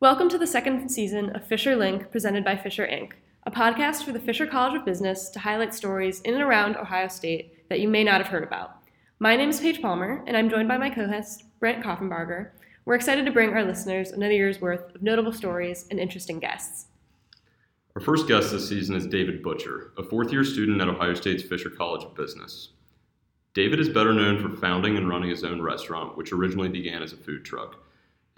Welcome to the second season of Fisher Link presented by Fisher Inc., a podcast for the Fisher College of Business to highlight stories in and around Ohio State that you may not have heard about. My name is Paige Palmer, and I'm joined by my co host, Brent Koffenbarger. We're excited to bring our listeners another year's worth of notable stories and interesting guests. Our first guest this season is David Butcher, a fourth year student at Ohio State's Fisher College of Business. David is better known for founding and running his own restaurant, which originally began as a food truck.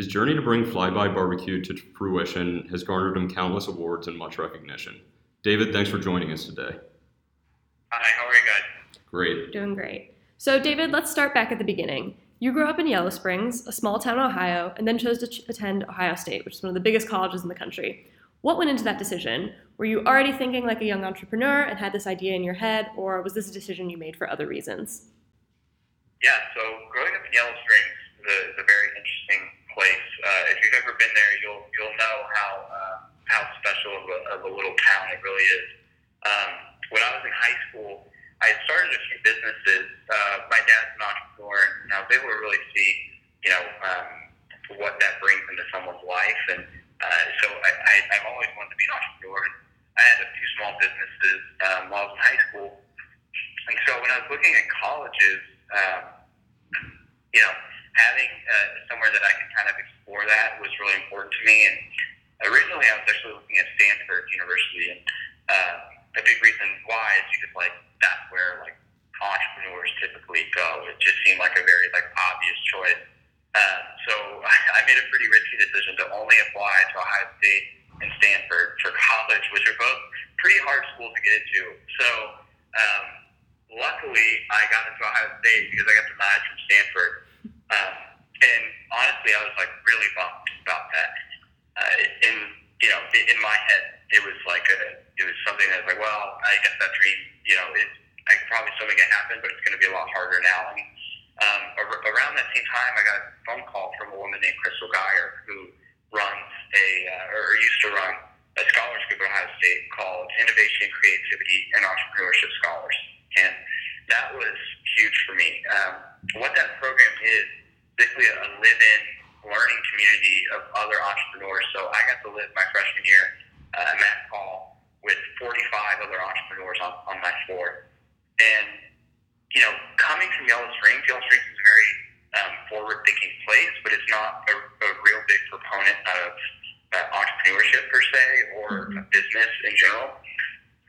His journey to bring Flyby Barbecue to fruition has garnered him countless awards and much recognition. David, thanks for joining us today. Hi, how are you guys? Great. Doing great. So, David, let's start back at the beginning. You grew up in Yellow Springs, a small town in Ohio, and then chose to ch- attend Ohio State, which is one of the biggest colleges in the country. What went into that decision? Were you already thinking like a young entrepreneur and had this idea in your head, or was this a decision you made for other reasons? Yeah, so growing up in Yellow Springs is a, is a very interesting place. Uh, if you've ever been there, you'll you'll know how uh, how special of a, of a little town it really is. Um, when I was in high school, I started a few businesses. Uh, my dad's an entrepreneur, and I was able to really see, you know, um, what that brings into someone's life. And uh, so I, I, I've always wanted to be an entrepreneur. I had a few small businesses um, while I was in high school, and so when I was looking at colleges, um, you know, having uh, somewhere that I could kind of explore that was really important to me. And originally, I was actually looking at Stanford University, and uh, a big reason why is because like that's where like entrepreneurs typically go. It just seemed like a very like obvious choice. Um, so I made a pretty risky decision to only apply to Ohio State and Stanford for college, which are both pretty hard schools to get into. So um, luckily, I got into Ohio State because I got denied from Stanford. Um, and honestly, I was like really bummed about that. Uh, and you know, in, in my head, it was like a, it was something that was like, well, I guess that dream, you know, it, I could probably still make it happen, but it's going to be a lot harder now. And um, ar- around that same time, I got a phone call from a woman named Crystal Geyer who runs a uh, or used to run a scholarship at Ohio State called Innovation, Creativity, and Entrepreneurship Scholars, and that was huge for me. Um, what that program is, basically a live-in learning community of other entrepreneurs. So I got to live my freshman year uh, at Mack Hall with 45 other entrepreneurs on, on my floor. And, you know, coming from Yellow Springs, Yellow Springs is a very um, forward-thinking place, but it's not a, a real big proponent of uh, entrepreneurship per se or mm-hmm. business in general.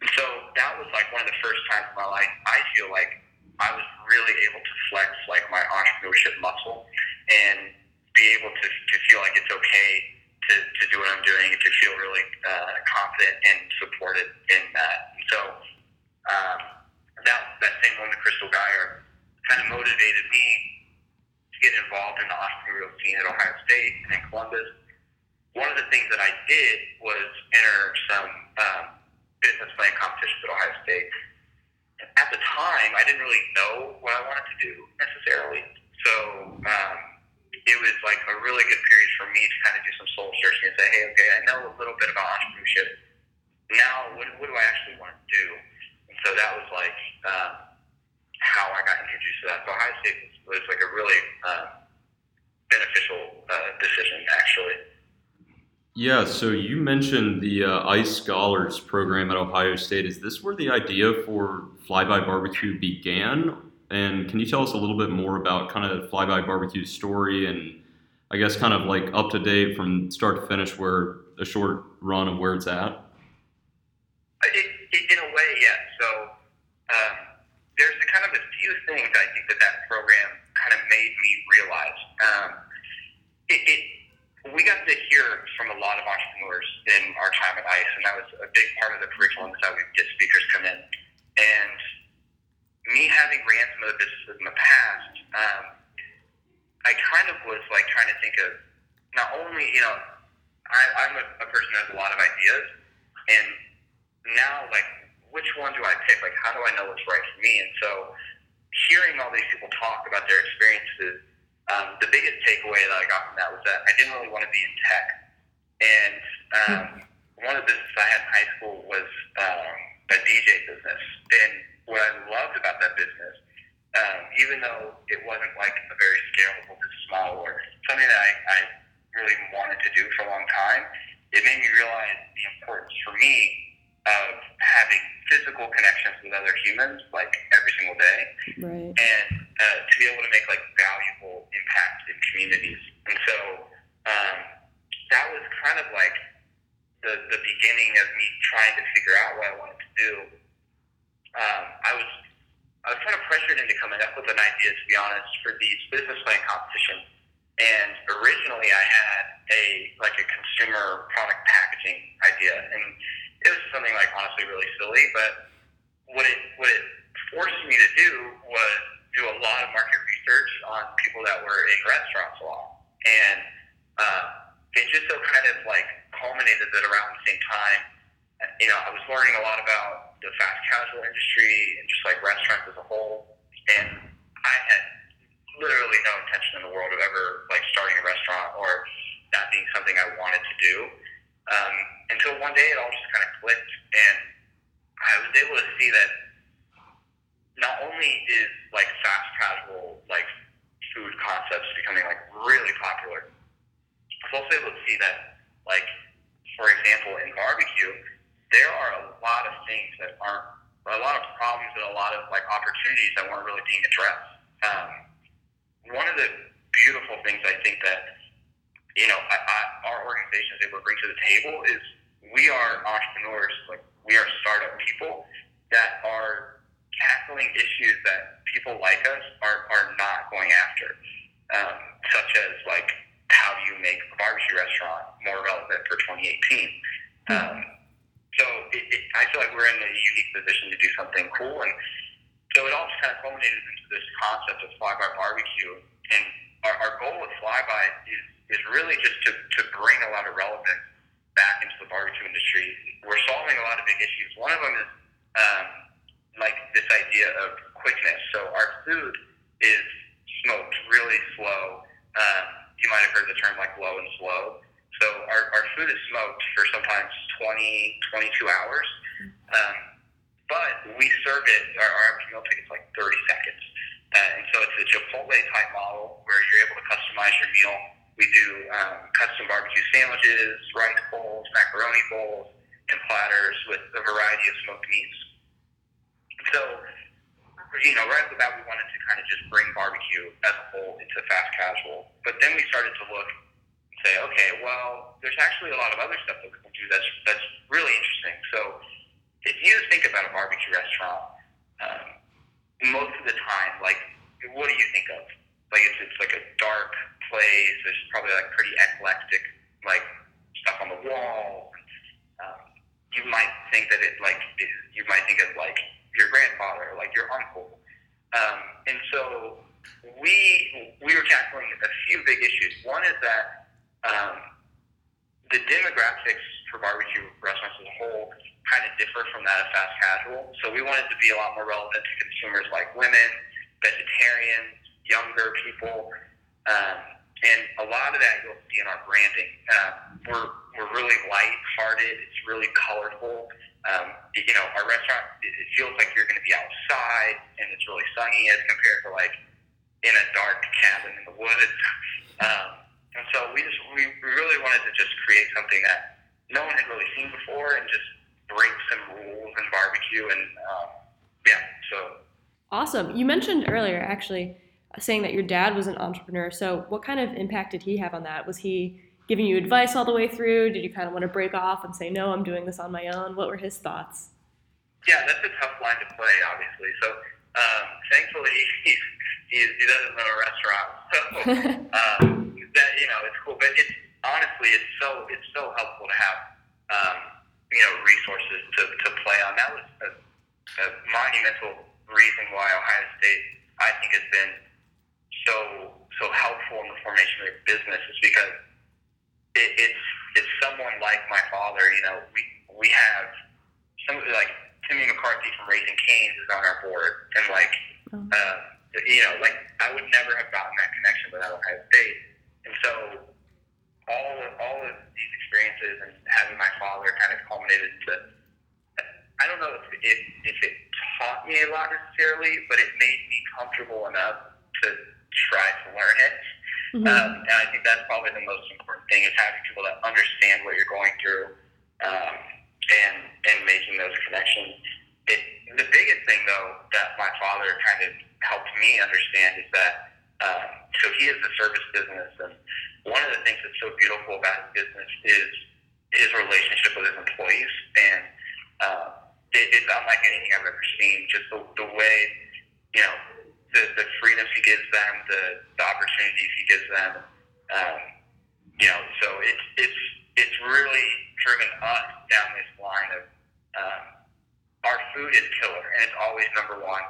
And so that was like one of the first times in my life I feel like I was really able to flex like my entrepreneurship muscle and be able to, to feel like it's okay to, to do what I'm doing to feel really uh, confident and supported in that. And so um, that, that same woman, Crystal Geyer, kind of motivated me to get involved in the entrepreneurial scene at Ohio State and in Columbus. One of the things that I did was enter some um, business plan competitions at Ohio State at the time, I didn't really know what I wanted to do necessarily. So um, it was like a really good period for me to kind of do some soul searching and say, hey, okay, I know a little bit about entrepreneurship. Now, what, what do I actually want to do? And so that was like um, how I got introduced to that. So Ohio State was, was like a really um, beneficial uh, decision, actually. Yeah, so you mentioned the uh, ICE Scholars program at Ohio State. Is this where the idea for Flyby Barbecue began? And can you tell us a little bit more about kind of Flyby Barbecue's story and I guess kind of like up to date from start to finish, where a short run of where it's at? It, it, in a way, yes. So um, there's a kind of a few things I think that that program kind of made me realize. Um, it, it we got to hear from a lot of entrepreneurs in our time at ICE, and that was a big part of the curriculum that we get speakers come in. And me having ran some of the businesses in the past, um, I kind of was like trying to think of not only, you know, I, I'm a, a person that has a lot of ideas, and now, like, which one do I pick? Like, how do I know what's right for me? And so, hearing all these people talk about their experiences um, the biggest takeaway that I got from that was that I didn't really want to be in tech. And um, one of the businesses I had in high school was um, a DJ business. And what I loved about that business, um, even though it wasn't like a very scalable business model or something that I, I really wanted to do for a long time, it made me realize the importance for me of having physical connections with other humans like every single day Right. and uh, to be able to make like valuable impact in communities. And so um, that was kind of like the the beginning of me trying to figure out what I wanted to do. Um, I was I was kind of pressured into coming up with an idea, to be honest, for these business plan competitions. And originally, I had a like a consumer product packaging idea, and it was something like honestly really silly, but what it what it forced me to do was do a lot of market research on people that were in restaurants a lot, and uh, it just so kind of like culminated that around the same time, you know, I was learning a lot about the fast casual industry and just like restaurants as a whole, and I had literally no intention in the world of ever like starting a restaurant or that being something I wanted to do. Um, until one day it all just kind of clicked, and I was able to see that not only is like fast casual like food concepts becoming like really popular, I was also able to see that like for example in barbecue there are a lot of things that aren't a lot of problems and a lot of like opportunities that weren't really being addressed. Um, one of the beautiful things I think that you know I, I, our organization is able to bring to the table is we are entrepreneurs, like we are startup people that are tackling issues that people like us are, are not going after, um, such as like how do you make a barbecue restaurant more relevant for 2018. Um, I feel like we're in a unique position to do something cool, and so it all kind of culminated into this concept of Flyby Barbecue. And our, our goal with Flyby is is really just to, to bring a lot of relevance back into the barbecue industry. We're solving a lot of big issues. One of them is um, like this idea of quickness. So our food is smoked really slow. Um, you might have heard the term like low and slow. So our, our food is smoked for sometimes 20, 22 hours. Um, but we serve it, our, our average meal ticket is like 30 seconds. Uh, and so it's a Chipotle type model where you're able to customize your meal. We do um, custom barbecue sandwiches, rice bowls, macaroni bowls, and platters with a variety of smoked meats. So, you know, right off the bat, we wanted to kind of just bring barbecue as a whole into fast casual. But then we started to look say, okay, well, there's actually a lot of other stuff that we can do that's that's really interesting. So, if you think about a barbecue restaurant, um, most of the time, like, what do you think of? Like, it's it's like a dark place. There's probably like pretty eclectic, like stuff on the wall. Um, you might think that it like it, you might think of like your grandfather, like your uncle. Um, and so we we were tackling a few big issues. One is that um, the demographics for barbecue restaurants as a whole kind of differ from that of fast casual. So we wanted to be a lot more relevant to consumers like women, vegetarians, younger people, um, and a lot of that you'll see in our branding. Uh, we're we're really light-hearted. It's really colorful. Um, you know, our restaurant it, it feels like you're going to be outside, and it's really sunny as compared to like in a dark cabin in the woods. Um, and so we just we, really wanted to just create something that no one had really seen before, and just break some rules in barbecue. And um, yeah, so Awesome. You mentioned earlier, actually, saying that your dad was an entrepreneur. So, what kind of impact did he have on that? Was he giving you advice all the way through? Did you kind of want to break off and say, no, I'm doing this on my own? What were his thoughts? Yeah, that's a tough line to play, obviously. So, um, thankfully, he, he, he doesn't run a restaurant, so um, that you know it's cool. But it's honestly, it's so it's so helpful to have um, you know resources to, to play on. That was a, a monumental reason why Ohio State, I think, has been so so helpful in the formation of their business is because it, it's it's someone like my father. You know, we we have somebody like Timmy McCarthy from Raising Cane's is on our board, and like Oh. uh, you know, like I would never have gotten that connection without Ohio State, so all of, all of these experiences and having my father kind of culminated to. I don't know if it, if it taught me a lot necessarily, but it made me comfortable enough to try to learn it. Mhm. Um, and I think that's probably the most important thing is having people that understand what you're going through um, and and making those connections. It, the biggest thing though that my father kind of helped me understand is that um, so he is a service business, and one of the things that's so beautiful about his business is his relationship with his employees, and uh, it, it's unlike anything I've ever seen. Just the, the way you know the, the freedoms he gives them, the, the opportunities he gives them. Um, you know, so it's it's it's really driven us down this line of um, our food is killer, and it's always number one.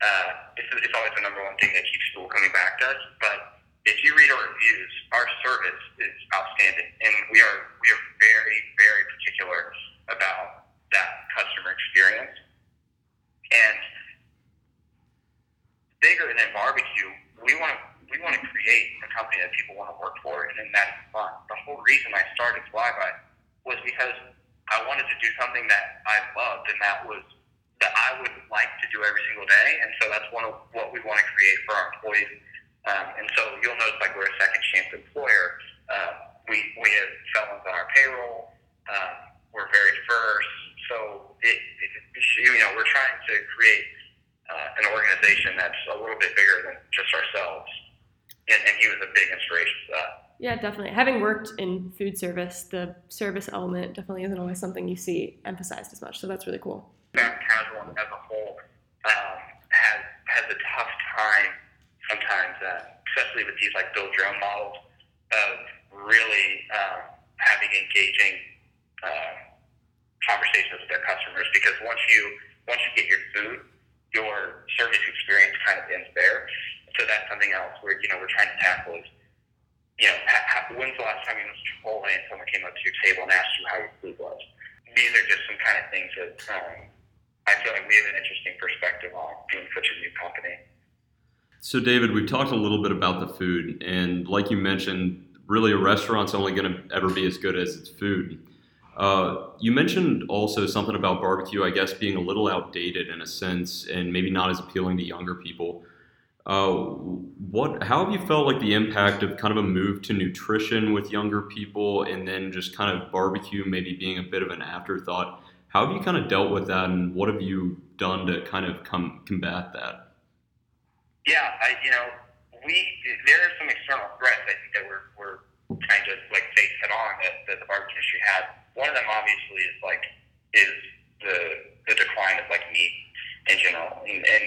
Uh, it's, it's always the number one thing that keeps people coming back to us. But if you read our reviews, our service is outstanding, and we are we are very very particular about that customer experience. And bigger than barbecue, we want to we want to create a company that people want to work for, and that's fun. The whole reason I started Flyby was because I wanted to do something that I loved, and that was that I would like to do every single day. And so that's one of what we want to create for our employees. Um, and so you'll notice like we're a second chance employer. Uh, we we have felons on our payroll. Um, we're very first. So it, it, you know we're trying to create uh, an organization that's a little bit bigger than just ourselves. And, and he was a big inspiration for that. Yeah, definitely. Having worked in food service, the service element definitely isn't always something you see emphasized as much. So that's really cool. Fast casual as a whole um, has has a tough time sometimes, uh, especially with these like build your own models of really um, having engaging uh, conversations with their customers. Because once you once you get your food, your service experience kind of ends there. So that's something else where you know we're trying to tackle is you know ha- when's the last time you went to Chipotle and someone came up to your table and asked you how your food was? These are just some kind of things that um, I feel like we have an interesting perspective on being such a new company. So, David, we've talked a little bit about the food, and like you mentioned, really a restaurant's only going to ever be as good as its food. Uh, you mentioned also something about barbecue, I guess, being a little outdated in a sense, and maybe not as appealing to younger people. Uh, what? How have you felt like the impact of kind of a move to nutrition with younger people, and then just kind of barbecue maybe being a bit of an afterthought? How have you kind of dealt with that, and what have you done to kind of come combat that? Yeah, I you know we there are some external threats I think that we're we're trying to like face head on that, that the barbecue industry has. One of them obviously is like is the the decline of like meat in general, and, and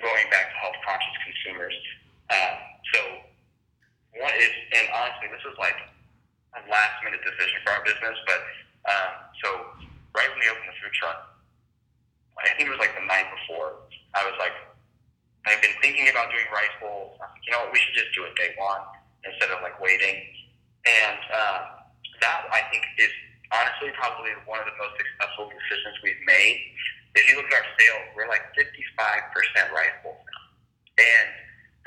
going back to health conscious consumers. Um, so one is, and honestly, this was like a last minute decision for our business, but um, so right when we opened the food truck, I think it was like the night before, I was like, I've been thinking about doing rice bowls. You know what, we should just do it day one instead of like waiting. And um, that I think is honestly probably one of the most successful decisions we've made. If you look at our sales, we're like 55% rice bowls now. And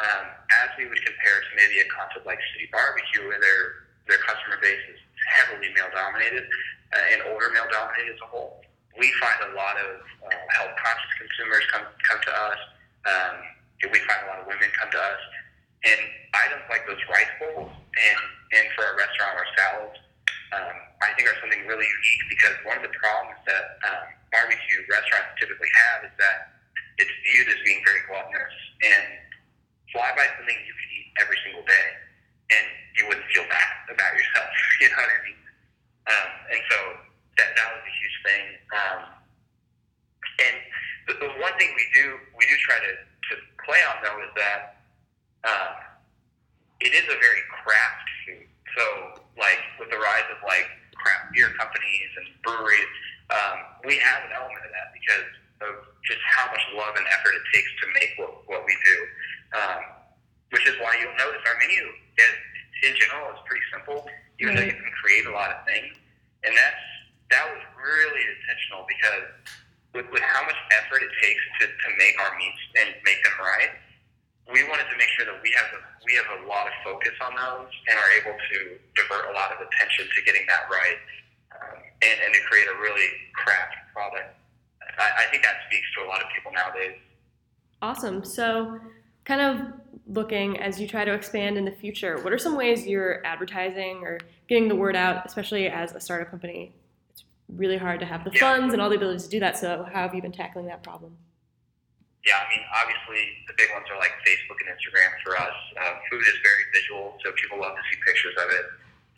um, as we would compare to maybe a concept like City Barbecue, where their their customer base is heavily male dominated uh, and older male dominated as a whole, we find a lot of uh, health conscious consumers come come to us. Um, we find a lot of women come to us, and items like those rice bowls and and for a restaurant or salads, um, I think are something really unique because one of the problems that um, barbecue restaurants typically have is that it's viewed as being very gluttonous and flyby is something you could eat every single day and you wouldn't feel bad about yourself. You know what I mean? Um, and so that that was a huge thing. Um, and the, the one thing we do we do try to, to play on though is that um, it is a very craft food. So like with the rise of like craft beer companies and breweries, um, we have an element of that because of just how much love and effort it takes to make what, what we do. Um, which is why you'll notice our menu is, in general is pretty simple, even though you can create a lot of things. And that's that was really intentional because with, with how much effort it takes to, to make our meats and make them right, we wanted to make sure that we have a, we have a lot of focus on those and are able to divert a lot of attention to getting that right um, and, and to create a really craft product. I, I think that speaks to a lot of people nowadays. Awesome. So, kind of looking as you try to expand in the future? What are some ways you're advertising or getting the word out, especially as a startup company? Really hard to have the Yeah. funds and all the ability to do that. So, how have you been tackling that problem? Yeah, I mean, obviously the big ones are like Facebook and Instagram for us. Uh, food is very visual, so people love to see pictures of it.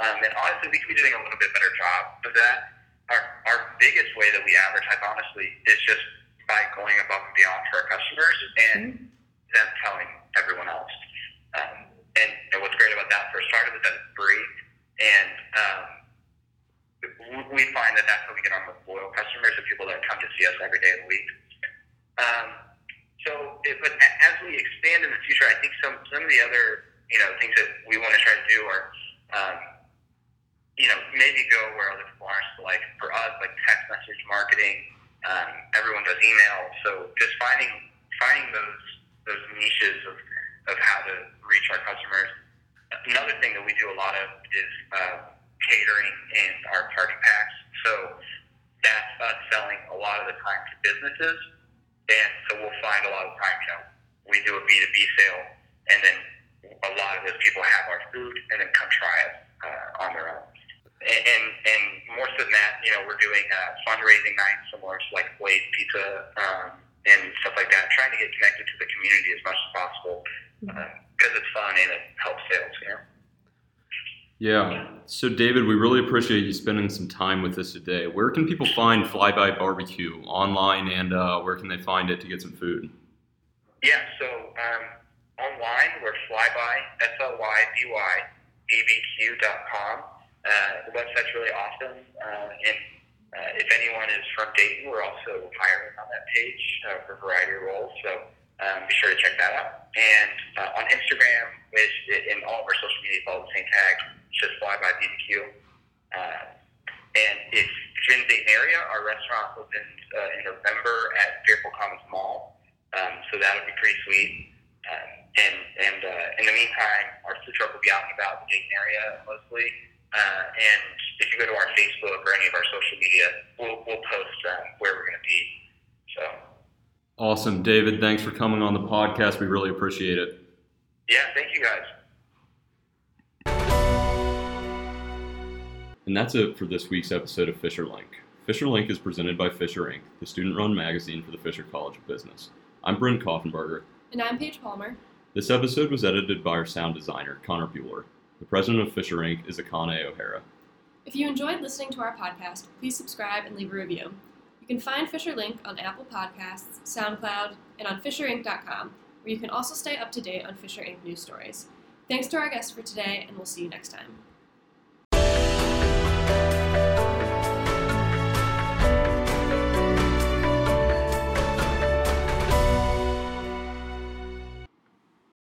Um, and honestly, we could be doing a little bit better job of that. Our, our biggest way that we advertise, honestly, is just by going above and beyond for our customers and them telling everyone else. Um, and, and what's great about that, for a startup, is that it's free. And um, we- find that that's how we get our most loyal customers, the people that come to see us every day of the week. Um, so, it, but as we expand in the future, I think some some of the other you know things that we want to try to do are, um, you know, maybe go where other people aren't. So like for us, like text message marketing, um, everyone does email. So just finding finding those those niches of, of how to reach our customers. Another thing that we do a lot of is uh, catering and our party packs. So that's us selling a lot of the time to businesses. And so we'll find a lot of time, you know, we do a B2B sale, and then a lot of those people have our food and then come try it uh, on their own. And, and, and more so than that, you know, we're doing uh, fundraising nights, similar to like Blaze Pizza um, and stuff like that, trying to get connected to the community as much as possible because it's fun and it helps sales, you know. Yeah. So, David, we really appreciate you spending some time with us today. Where can people find Flyby Barbecue online, and uh, where can they find it to get some food? Yeah, so um, online we're flyby, F-L-Y-B-Y, bbq.com. Uh, the website's really awesome, uh, and uh, if anyone is from Dayton, we're also hiring on that page uh, for a variety of roles, so um, be sure to check that out. And uh, on Instagram, which in all of our social media follow the same tag, just flybybbq. Uh, and if, if you're in the Dayton area, our restaurant opens uh, in November at Fairfield Commons Mall. Um, so that'll be pretty sweet. Um, and and uh, in the meantime, our food truck will be out and about the Dayton area mostly. Uh, and if you go to our Facebook or any of our social media, we'll, we'll post um, where we're going to be. So, Awesome. David, thanks for coming on the podcast. We really appreciate it. yeah, thank you guys. And that's it for this week's episode of Fisher Link. Fisher Link is presented by Fisher Inc., the student run magazine for the Fisher College of Business. I'm Brent Koffenberger. And I'm Paige Palmer. This episode was edited by our sound designer, Connor Bueller. The president of Fisher Inc. is Akane O'Hara. If you enjoyed listening to our podcast, please subscribe and leave a review. You can find Fisher Link on Apple Podcasts, SoundCloud, and on FisherInc.com, where you can also stay up to date on Fisher Inc. news stories. Thanks to our guests for today, and we'll see you next time.